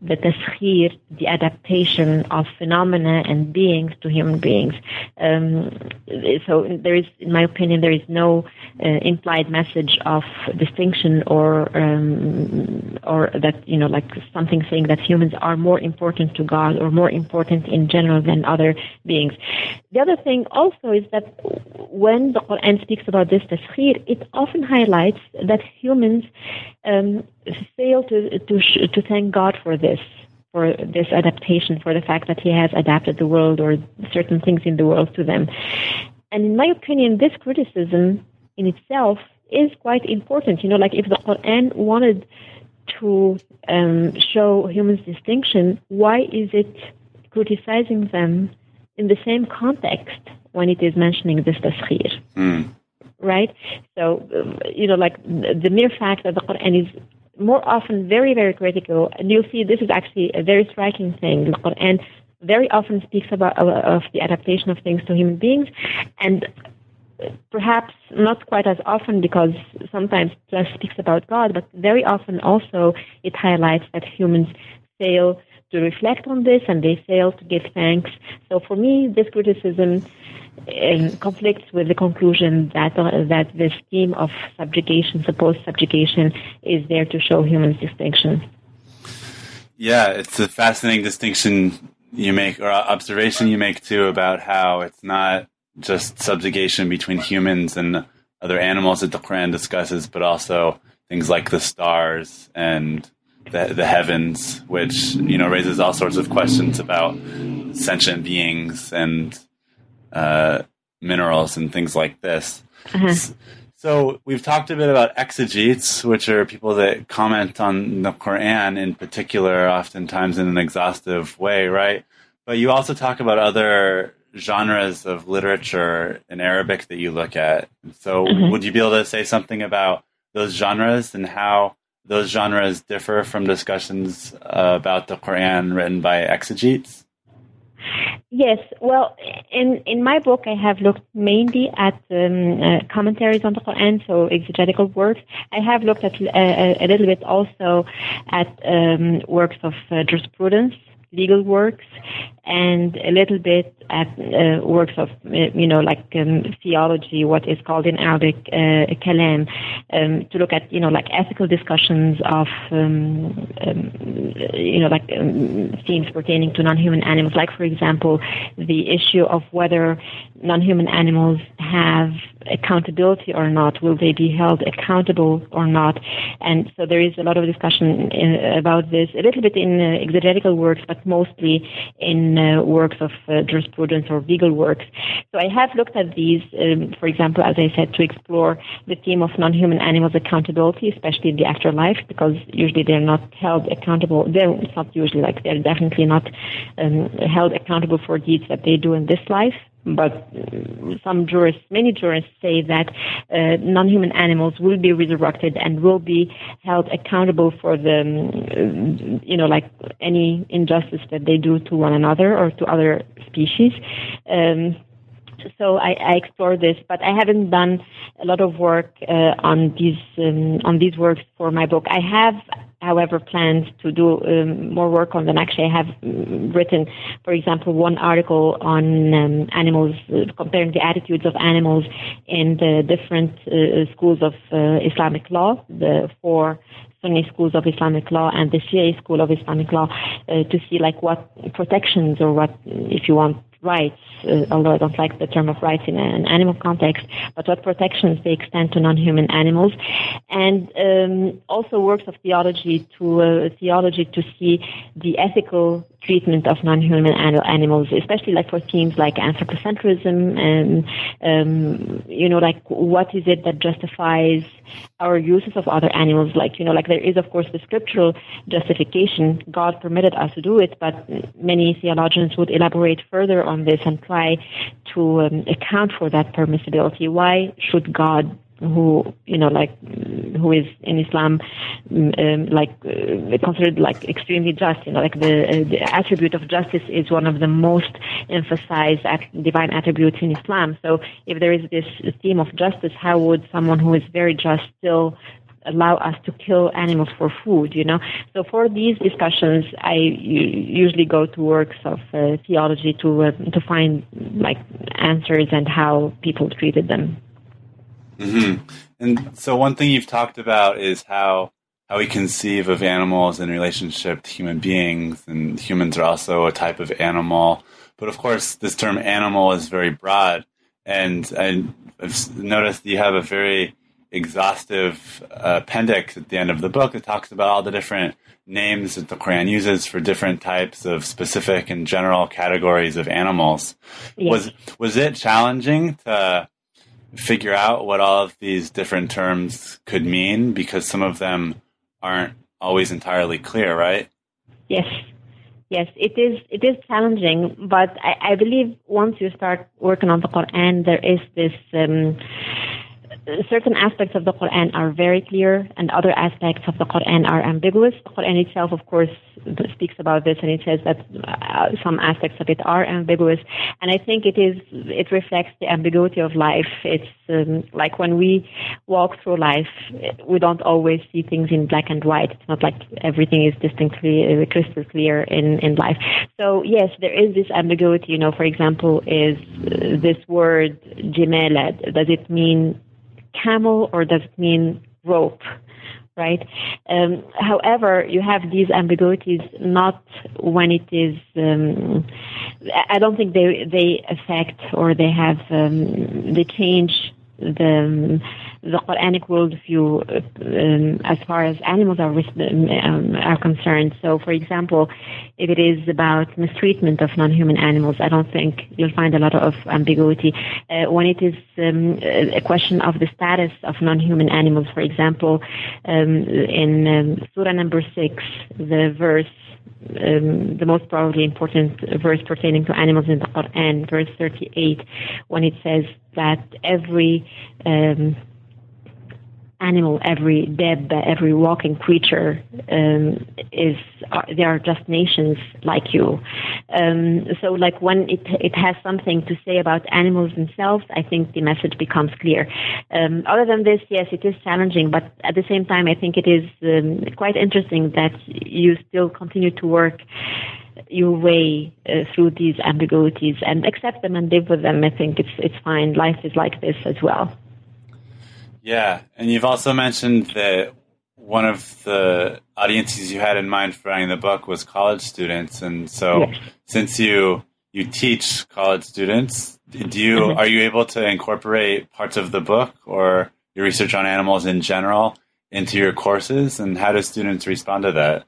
the taskhir, the adaptation of phenomena and beings to human beings. Um, so there is, in my opinion, there is no uh, implied message of distinction or um, or that you know, like something saying that humans are more important to God or more important in general than other beings. The other thing also is that when the Quran speaks about this taskhir, it often highlights that humans um, fail to to to thank God for this for this adaptation, for the fact that He has adapted the world or certain things in the world to them. And in my opinion, this criticism in itself is quite important. You know, like if the Quran wanted to um, show humans distinction, why is it criticizing them in the same context when it is mentioning this taskhir? Mm right? So, um, you know, like the mere fact that the Quran is more often very, very critical, and you'll see this is actually a very striking thing. The Quran very often speaks about uh, of the adaptation of things to human beings, and perhaps not quite as often because sometimes it just speaks about God, but very often also it highlights that humans fail to reflect on this and they fail to give thanks. So for me, this criticism conflicts with the conclusion that uh, that this scheme of subjugation, supposed subjugation, is there to show humans distinction. Yeah, it's a fascinating distinction you make, or observation you make too, about how it's not just subjugation between humans and other animals that the Quran discusses, but also things like the stars and the, the heavens, which you know raises all sorts of questions about sentient beings and uh, minerals and things like this. Uh-huh. So we've talked a bit about exegetes, which are people that comment on the Quran in particular, oftentimes in an exhaustive way, right? But you also talk about other genres of literature in Arabic that you look at. So mm-hmm. would you be able to say something about those genres and how those genres differ from discussions uh, about the Quran written by exegetes? Yes, well, in in my book, I have looked mainly at um, uh, commentaries on the Quran, so exegetical works. I have looked at uh, a little bit also at um, works of uh, jurisprudence, legal works, and a little bit at uh, works of, uh, you know, like um, theology, what is called in Arabic uh, kalam, um, to look at, you know, like ethical discussions of, um, um you know, like um, themes pertaining to non-human animals, like, for example, the issue of whether non-human animals have accountability or not, will they be held accountable or not, and so there is a lot of discussion in, about this, a little bit in uh, exegetical works, but mostly in uh, works of uh, jurisprudence or legal works. So I have looked at these, um, for example, as I said, to explore the theme of non-human animals accountability, especially in the afterlife, because usually they're not held accountable. They're it's not usually like they're definitely not um, held accountable for deeds that they do in this life but some jurists, many jurists say that uh, non-human animals will be resurrected and will be held accountable for the, um, you know, like any injustice that they do to one another or to other species. Um, so I, I explore this, but I haven't done a lot of work uh, on these um, on these works for my book. I have however, plans to do um, more work on them. Actually, I have mm, written, for example, one article on um, animals, uh, comparing the attitudes of animals in the different uh, schools of uh, Islamic law, the four Sunni schools of Islamic law and the Shia school of Islamic law, uh, to see like what protections or what, if you want, rights, uh, although I don't like the term of rights in an animal context, but what protections they extend to non-human animals, and um, also works of theology to uh, theology to see the ethical treatment of non-human animals, especially like for themes like anthropocentrism and um, you know like what is it that justifies our uses of other animals? Like you know like there is of course the scriptural justification. God permitted us to do it, but many theologians would elaborate further on this and try to um, account for that permissibility. Why should God who you know like who is in Islam mm, um, like uh, considered like extremely just. You know, like the, uh, the attribute of justice is one of the most emphasized at divine attributes in Islam. So if there is this theme of justice, how would someone who is very just still allow us to kill animals for food, you know. So for these discussions, I usually go to works of uh, theology to uh, to find like answers and how people treated them. Mm-hmm. And so one thing you've talked about is how how we conceive of animals in relationship to human beings, and humans are also a type of animal. But of course, this term animal is very broad, and I've noticed you have a very exhaustive uh, appendix at the end of the book that talks about all the different names that the Quran uses for different types of specific and general categories of animals. Yes. Was was it challenging to figure out what all of these different terms could mean because some of them aren't always entirely clear, right? Yes. Yes, it is. It is challenging, but I, I believe once you start working on the Quran, there is this um, certain aspects of the Quran are very clear and other aspects of the Quran are ambiguous. The Quran itself, of course, speaks about this and it says that uh, some aspects of it are ambiguous. And I think it is, it reflects the ambiguity of life. It's um, like when we walk through life, we don't always see things in black and white. It's not like everything is distinctly, uh, crystal clear in, in life. So yes, there is this ambiguity, you know, for example, is uh, this word, jimalad, does it mean camel or does it mean rope? Right. Um, however, you have these ambiguities not when it is. Um, I don't think they they affect or they have um, they change the the Quranic worldview um, as far as animals are um, are concerned. So, for example, if it is about mistreatment of non-human animals, I don't think you'll find a lot of ambiguity. Uh, when it is um, a question of the status of non-human animals, for example, um, in um, Surah number six, the verse um, the most probably important verse pertaining to animals in the Quran, verse 38, when it says that every um, animal, every deb, every walking creature um, is uh, they are just nations like you. Um, so, like when it it has something to say about animals themselves, I think the message becomes clear. Um, other than this, yes, it is challenging, but at the same time, I think it is um, quite interesting that you still continue to work your way uh, through these ambiguities and accept them and live with them. I think it's it's fine. Life is like this as well. Yeah, and you've also mentioned that one of the audiences you had in mind for writing the book was college students, and so yes. since you you teach college students, do you mm-hmm. are you able to incorporate parts of the book or your research on animals in general into your courses, and how do students respond to that?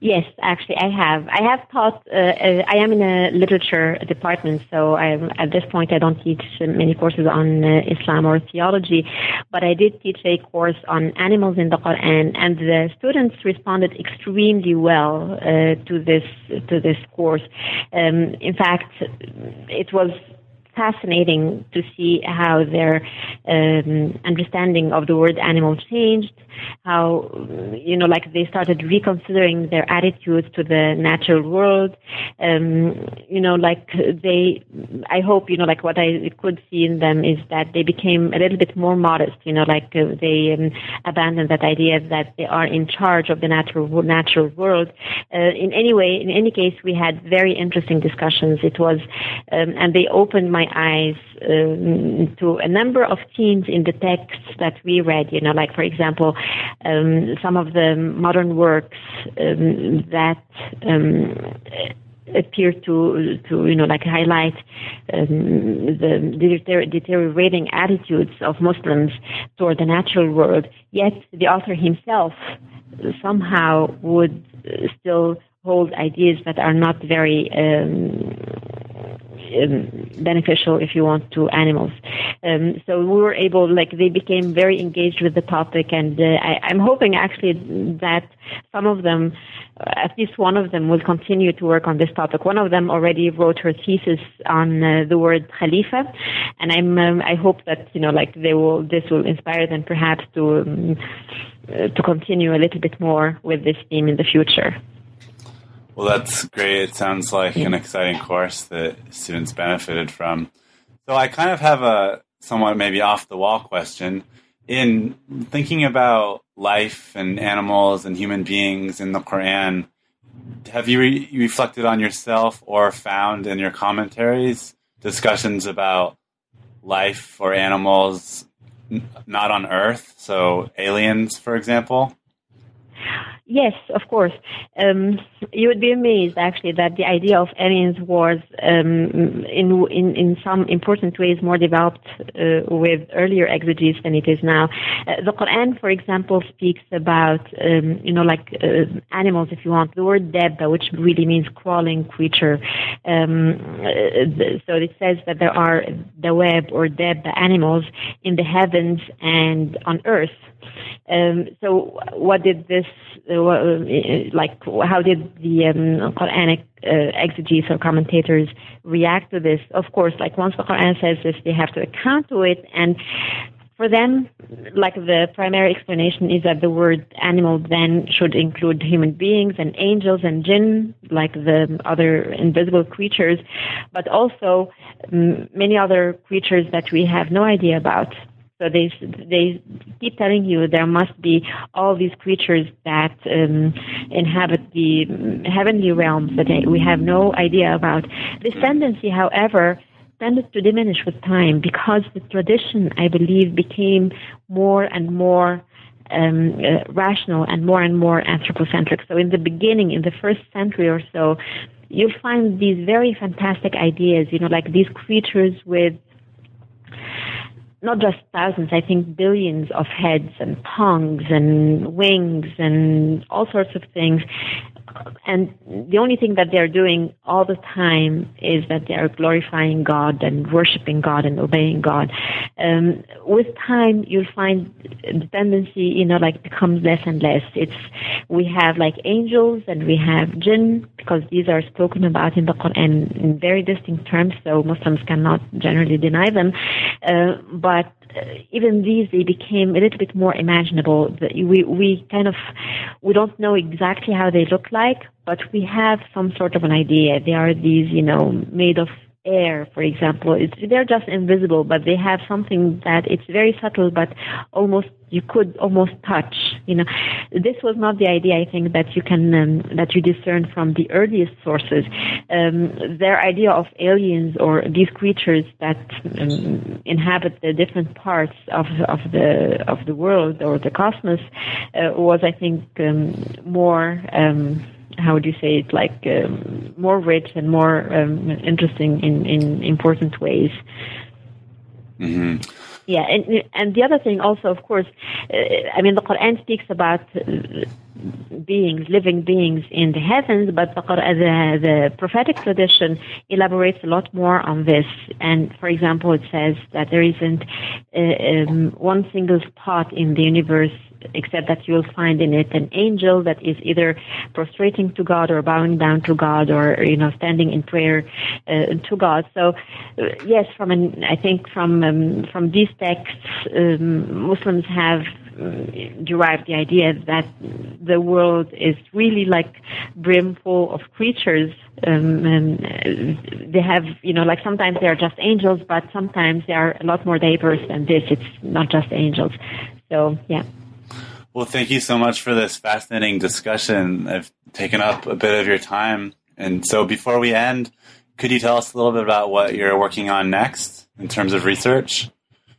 Yes, actually, I have. I have taught. Uh, uh, I am in a literature department, so I'm, at this point I don't teach many courses on uh, Islam or theology, but I did teach a course on animals in the Quran, and the students responded extremely well uh, to this to this course. Um, in fact, it was fascinating to see how their um, understanding of the word animal changed how you know like they started reconsidering their attitudes to the natural world. Um, you know like they i hope you know like what i could see in them is that they became a little bit more modest you know like uh, they um, abandoned that idea that they are in charge of the natural natural world. Uh, in any way in any case we had very interesting discussions. It was um, and they opened my eyes um, to a number of themes in the texts that we read you know like for example um, some of the modern works um, that um, appear to to you know like highlight um, the deteriorating attitudes of Muslims toward the natural world. Yet the author himself somehow would still hold ideas that are not very um, um, beneficial, if you want, to animals. Um, so we were able, like, they became very engaged with the topic, and uh, I, I'm hoping actually that some of them, uh, at least one of them, will continue to work on this topic. One of them already wrote her thesis on uh, the word Khalifa, and I'm, um, I hope that you know, like, they will, this will inspire them perhaps to. Um, uh, to continue a little bit more with this theme in the future. Well, that's great. It sounds like an exciting course that students benefited from. So I kind of have a somewhat maybe off the wall question. In thinking about life and animals and human beings in the Quran, have you re- reflected on yourself or found in your commentaries discussions about life or animals n- not on Earth? So aliens, for example? Yes, of course. Um, you would be amazed, actually, that the idea of aliens was, um, in, in in some important ways, more developed uh, with earlier exegesis than it is now. Uh, the Quran, for example, speaks about, um, you know, like uh, animals, if you want. The word dabba, which really means crawling creature. Um, uh, so it says that there are dawab or dabba animals in the heavens and on earth. Um, so, what did this, uh, uh, like, how did the um, Quranic uh, exegetes or commentators react to this? Of course, like once the Quran says this, they have to account to it, and for them, like the primary explanation is that the word animal then should include human beings and angels and jinn, like the other invisible creatures, but also um, many other creatures that we have no idea about. So they they keep telling you there must be all these creatures that um, inhabit the heavenly realms that we have no idea about. This tendency, however, tended to diminish with time because the tradition, I believe, became more and more um, uh, rational and more and more anthropocentric. So in the beginning, in the first century or so, you'll find these very fantastic ideas, you know, like these creatures with not just thousands, I think billions of heads and tongues and wings and all sorts of things and the only thing that they're doing all the time is that they are glorifying God and worshiping God and obeying God. Um, with time, you'll find the tendency, you know, like becomes less and less. It's we have like angels and we have jinn because these are spoken about in the Quran in very distinct terms, so Muslims cannot generally deny them. Uh, but Uh, even these they became a little bit more imaginable. We we kind of we don't know exactly how they look like, but we have some sort of an idea. They are these you know made of air, for example. It's, they're just invisible, but they have something that it's very subtle, but almost you could almost touch. You know, this was not the idea. I think that you can um, that you discern from the earliest sources. Um, their idea of aliens or these creatures that um, inhabit the different parts of of the of the world or the cosmos uh, was, I think, um, more. How would you say it, like um, more rich and more um, interesting in, in important ways. Mm-hmm. Yeah, and and the other thing also, of course, uh, I mean, the Quran speaks about uh, beings, living beings in the heavens, but the, the, the prophetic tradition elaborates a lot more on this. And for example, it says that there isn't uh, um, one single spot in the universe except that you'll find in it an angel that is either prostrating to God or bowing down to God or you know standing in prayer uh, to God. So uh, yes, from an I think from um, from these texts, um, Muslims have uh, derived the idea that the world is really like brimful of creatures. Um, and they have, you know, like sometimes they are just angels, but sometimes they are a lot more diverse than this. It's not just angels. So, yeah. Well, thank you so much for this fascinating discussion. I've taken up a bit of your time. And so before we end, could you tell us a little bit about what you're working on next in terms of research?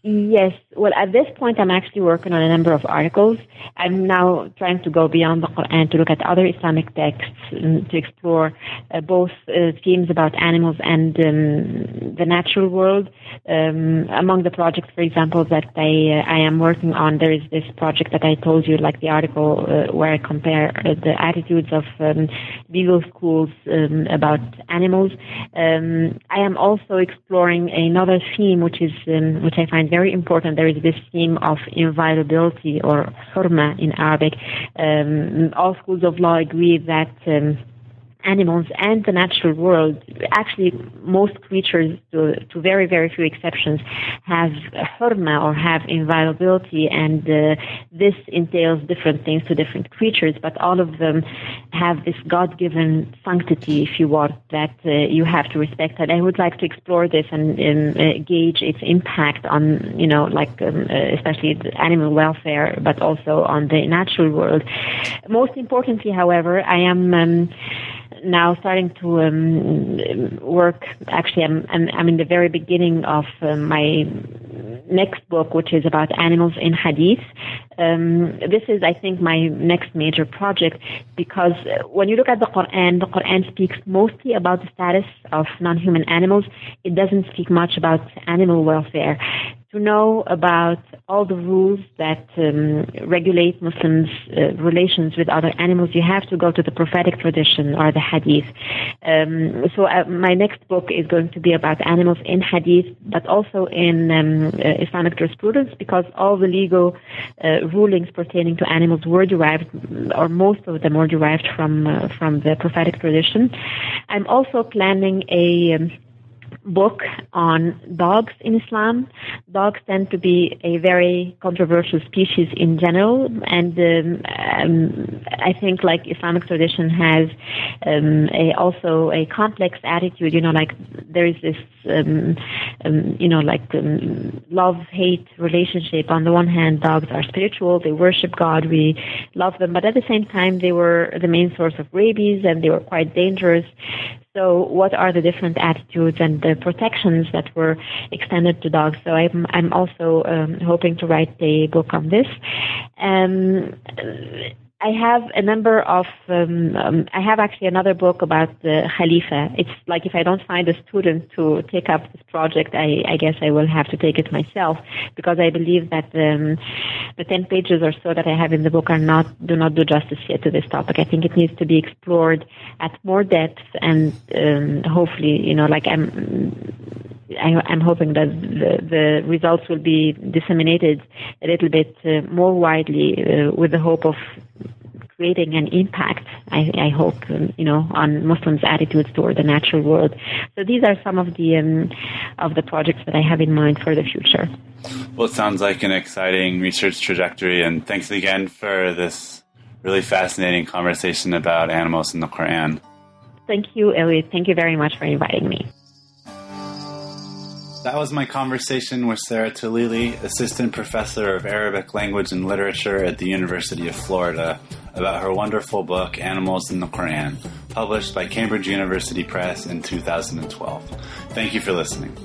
Yes. Well, at this point, I'm actually working on a number of articles. I'm now trying to go beyond the Quran to look at other Islamic texts um, to explore uh, both uh, themes about animals and um, the natural world. Um, among the projects, for example, that I, uh, I am working on, there is this project that I told you, like the article uh, where I compare uh, the attitudes of um, legal schools um, about animals. Um, I am also exploring another theme, which is which I find very important. There is this theme of inviolability or hurma in Arabic. Um, all schools of law agree that um, animals and the natural world, actually most creatures, to, to very, very few exceptions, have hurma or have inviolability and uh, this entails different things to different creatures, but all of them have this God-given sanctity, if you want, that uh, you have to respect. And I would like to explore this and um, uh, gauge its impact on, you know, like um, uh, especially animal welfare, but also on the natural world. Most importantly, however, I am um, now starting to um, work. Actually, I'm, I'm, I'm in the very beginning of uh, my next book, which is about animals in Hadith. Um, this is, I think, my next major project because when you look at the Quran, the Quran speaks mostly about the status of non-human animals. It doesn't speak much about animal welfare to know about all the rules that um, regulate Muslims' uh, relations with other animals, you have to go to the prophetic tradition or the hadith. Um, so uh, my next book is going to be about animals in hadith, but also in um, uh, Islamic jurisprudence, because all the legal uh, rulings pertaining to animals were derived, or most of them were derived from uh, from the prophetic tradition. I'm also planning a um, book on dogs in Islam. Dogs tend to be a very controversial species in general, and um, um, I think like Islamic tradition has um, a, also a complex attitude. You know, like there is this, um, um, you know, like um, love-hate relationship. On the one hand, dogs are spiritual; they worship God. We love them, but at the same time, they were the main source of rabies, and they were quite dangerous. So, what are the different attitudes and the protections that were extended to dogs? So, I'm I'm also um, hoping to write a book on this. Um, I have a number of, um, um, I have actually another book about the Khalifa. It's like if I don't find a student to take up this project, I, I guess I will have to take it myself because I believe that um, the 10 pages or so that I have in the book are not, do not do justice yet to this topic. I think it needs to be explored at more depth and um, hopefully, you know, like I'm, I, am hoping that the, the, results will be disseminated a little bit uh, more widely uh, with the hope of creating an impact, I, I hope, um, you know, on Muslims' attitudes toward the natural world. So these are some of the um, of the projects that I have in mind for the future. Well, it sounds like an exciting research trajectory, and thanks again for this really fascinating conversation about animals in the Quran. Thank you, Elliot. Thank you very much for inviting me. That was my conversation with Sarra Tlili, Assistant Professor of Arabic Language and Literature at the University of Florida, about her wonderful book, Animals in the Quran, published by Cambridge University Press in 2012. Thank you for listening.